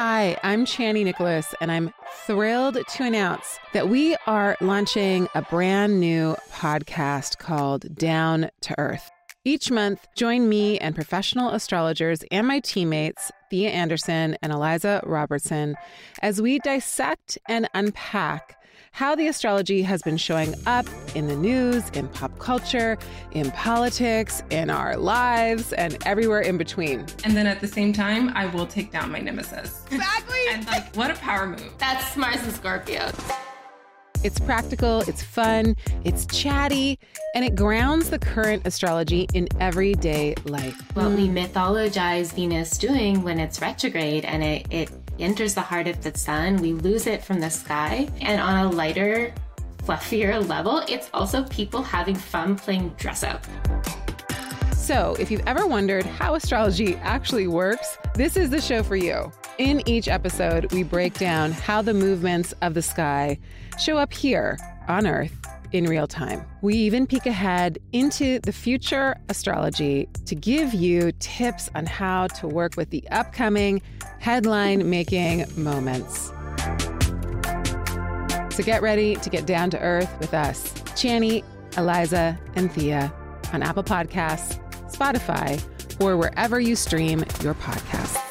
Hi, I'm Chani Nicholas, and I'm thrilled to announce that we are launching a brand new podcast called Down to Earth. Each month, join me and professional astrologers and my teammates, Thea Anderson and Eliza Robertson, as we dissect and unpack how the astrology has been showing up in the news, in pop culture, in politics, in our lives, and everywhere in between. And then at the same time, I will take down my nemesis. Exactly. and like, what a power move. That's Mars and Scorpio. It's practical, it's fun, it's chatty, and it grounds the current astrology in everyday life. What we mythologize Venus doing when it's retrograde and it, it enters the heart of the sun, we lose it from the sky. And on a lighter, fluffier level, it's also people having fun playing dress up. So, if you've ever wondered how astrology actually works, this is the show for you. In each episode, we break down how the movements of the sky show up here on Earth in real time. We even peek ahead into the future astrology to give you tips on how to work with the upcoming headline making moments. So get ready to get down to earth with us, Chani, Eliza, and Thea on Apple Podcasts, Spotify, or wherever you stream your podcasts.